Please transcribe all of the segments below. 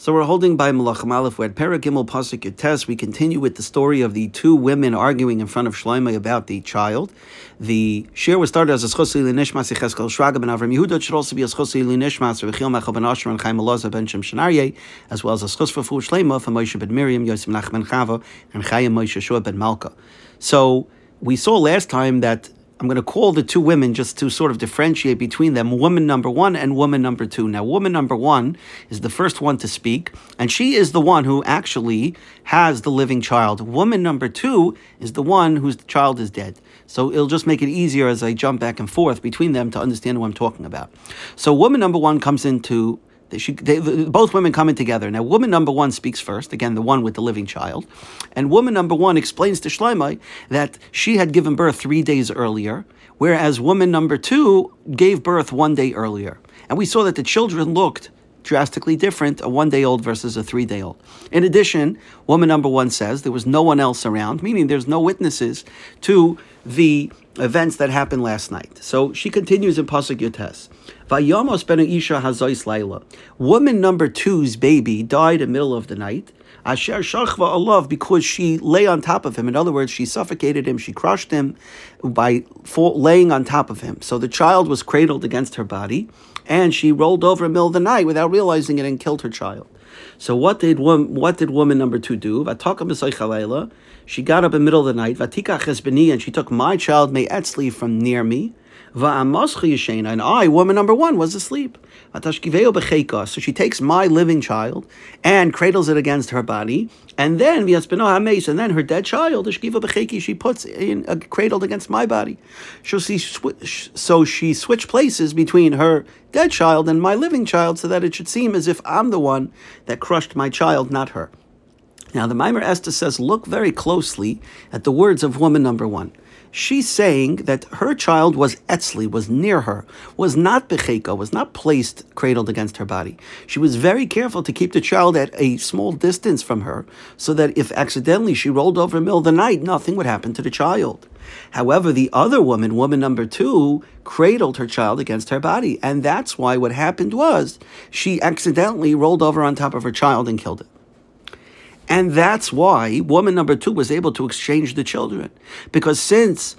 So we're holding by Malachim Aleph. We're at Paragimel Pasuk Yotes. We continue with the story of the two women arguing in front of Shlomo about the child. The shiur was started as a schosli linishmas Yecheskel Shraga ben Avram Yehuda. It should also be a schosli linishmas Rechiel Mechel ben Asher and Chaim Elazar ben Shem Shenarye, as well as a schos for Fu Shlomo for Moshe ben Miriam, Yosef Menachem ben Chava, and Chaim Moshe Shua ben Malka. So we saw last time that I'm going to call the two women just to sort of differentiate between them woman number one and woman number two. Now, woman number one is the first one to speak, and she is the one who actually has the living child. Woman number two is the one whose child is dead. So it'll just make it easier as I jump back and forth between them to understand what I'm talking about. So, woman number one comes into they, both women come in together. Now, woman number one speaks first, again, the one with the living child. And woman number one explains to Shlomo that she had given birth three days earlier, whereas woman number two gave birth one day earlier. And we saw that the children looked drastically different a one day old versus a three day old. In addition, woman number one says there was no one else around, meaning there's no witnesses to the events that happened last night. So she continues in Pasuk Yotes. Vayamos ben Isha Hazois Laila. Woman number two's baby died in the middle of the night. Asher Shachva Allah because she lay on top of him. In other words, she suffocated him, she crushed him by laying on top of him. So the child was cradled against her body, and she rolled over in the middle of the night without realizing it and killed her child. So what did woman, what did woman number two do? She got up in the middle of the night, and she took my child Me'etzli from near me, and I, woman number one, was asleep. So she takes my living child and cradles it against her body, and then and then her dead child, she puts in uh, cradled against my body. So she, so she switched places between her dead child and my living child, so that it should seem as if I'm the one that crushed my child, not her. Now the Mimer Esther says, look very closely at the words of woman number one she's saying that her child was etzli, was near her, was not becheka, was not placed cradled against her body. She was very careful to keep the child at a small distance from her, so that if accidentally she rolled over in the middle of the night, nothing would happen to the child. However, the other woman, woman number two, cradled her child against her body, and that's why what happened was she accidentally rolled over on top of her child and killed it. And that's why woman number two was able to exchange the children. Because since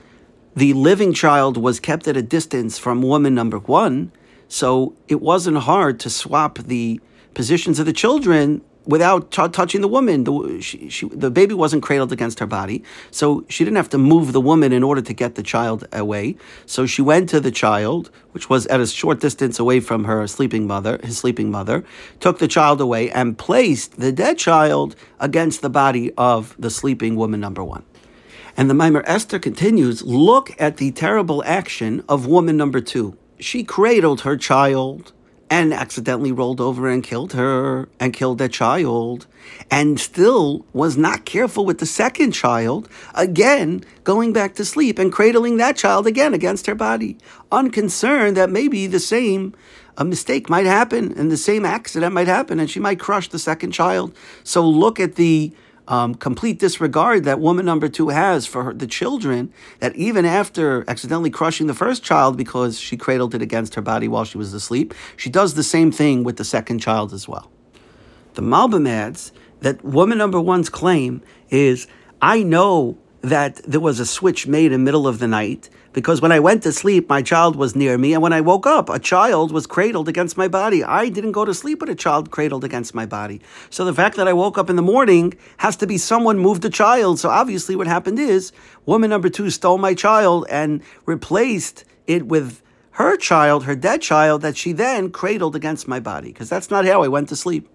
the living child was kept at a distance from woman number one, so it wasn't hard to swap the positions of the children without t- touching the woman. The, she, she, the baby wasn't cradled against her body, so she didn't have to move the woman in order to get the child away. So she went to the child, which was at a short distance away from her sleeping mother, his sleeping mother, took the child away and placed the dead child against the body of the sleeping woman number one. And the Mimer Esther continues, look at the terrible action of woman number two. She cradled her child and accidentally rolled over and killed her and killed that child and still was not careful with the second child, again going back to sleep and cradling that child again against her body, unconcerned that maybe the same a mistake might happen and the same accident might happen and she might crush the second child. So look at the um, complete disregard that woman number two has for her, the children, that even after accidentally crushing the first child because she cradled it against her body while she was asleep, she does the same thing with the second child as well. The Malbim adds that woman number one's claim is I know that there was a switch made in middle of the night because when I went to sleep, my child was near me, and when I woke up, a child was cradled against my body. I didn't go to sleep with a child cradled against my body. So the fact that I woke up in the morning has to be someone moved the child. So obviously, what happened is woman number two stole my child and replaced it with her child, her dead child, that she then cradled against my body, because that's not how I went to sleep.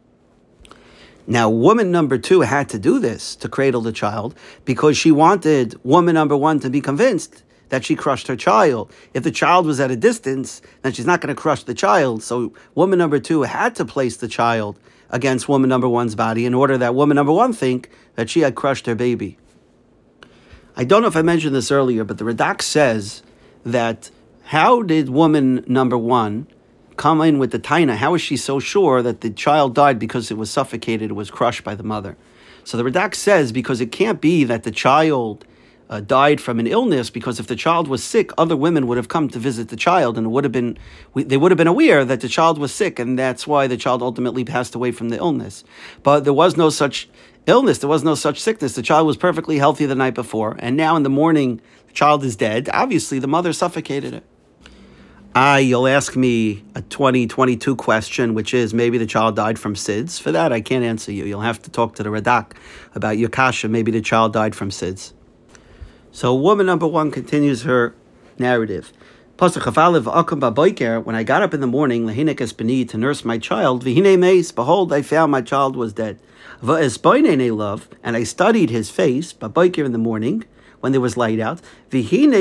Now, woman number two had to do this to cradle the child because she wanted woman number one to be convinced that she crushed her child. If the child was at a distance, then she's not going to crush the child. So, woman number two had to place the child against woman number one's body in order that woman number one think that she had crushed her baby. I don't know if I mentioned this earlier, but the Radak says that how did woman number one come in with the taina. How is she so sure that the child died because it was suffocated, it was crushed by the mother? So the Radak says because it can't be that the child uh, died from an illness because if the child was sick, other women would have come to visit the child and would have been they would have been aware that the child was sick and that's why the child ultimately passed away from the illness. But there was no such illness, there was no such sickness. The child was perfectly healthy the night before, and now in the morning the child is dead. Obviously, the mother suffocated it. Ah, you'll ask me a 2022 question, which is maybe the child died from SIDS. For that, I can't answer you. You'll have to talk to the Radak about your kasha. Maybe the child died from SIDS. So woman number one continues her narrative. When I got up in the morning, to nurse my child, behold, I found my child was dead. and I studied his face, in the morning, when there was light out. Behold,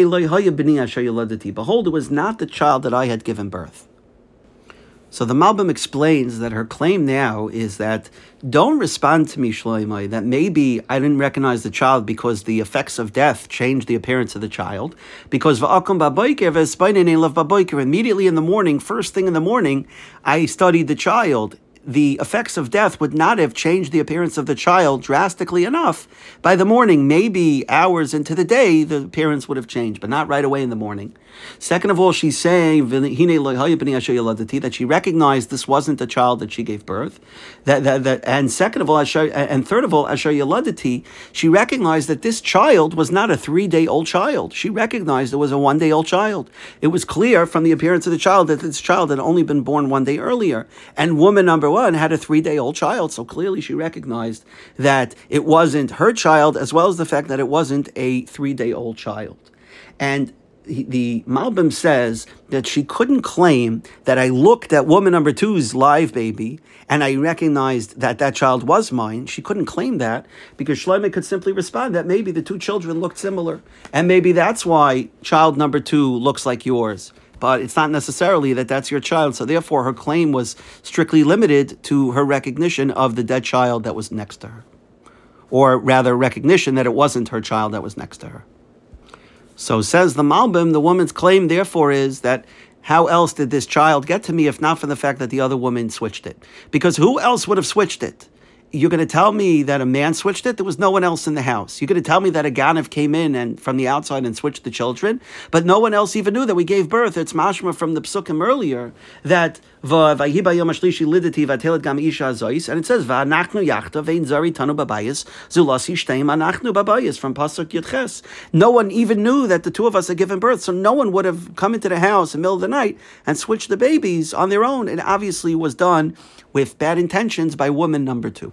it was not the child that I had given birth. So the Malbim explains that her claim now is that don't respond to me, Shloimeh, that maybe I didn't recognize the child because the effects of death changed the appearance of the child. Because immediately in the morning, first thing in the morning, I studied the child the effects of death would not have changed the appearance of the child drastically enough. By the morning, maybe hours into the day, the appearance would have changed, but not right away in the morning. Second of all, she's saying that she recognized this wasn't the child that she gave birth. That, that, that, and second of all, and third of all, she recognized that this child was not a three day old child. She recognized it was a one day old child. It was clear from the appearance of the child that this child had only been born one day earlier. And woman number one had a three day old child. So clearly she recognized that it wasn't her child, as well as the fact that it wasn't a three day old child. And the Malbim says that she couldn't claim that I looked at woman number two's live baby and I recognized that that child was mine. She couldn't claim that because Shlomo could simply respond that maybe the two children looked similar and maybe that's why child number two looks like yours. But it's not necessarily that that's your child. So therefore, her claim was strictly limited to her recognition of the dead child that was next to her, or rather, recognition that it wasn't her child that was next to her. So says the Malbim, the woman's claim therefore is that how else did this child get to me if not for the fact that the other woman switched it? Because who else would have switched it? You're going to tell me that a man switched it? There was no one else in the house. You're going to tell me that a Ganav came in and from the outside and switched the children, but no one else even knew that we gave birth. It's mashma from the psukim earlier that and it says zari anachnu from pasuk yudches. No one even knew that the two of us had given birth, so no one would have come into the house in the middle of the night and switched the babies on their own. It obviously was done with bad intentions by woman number two.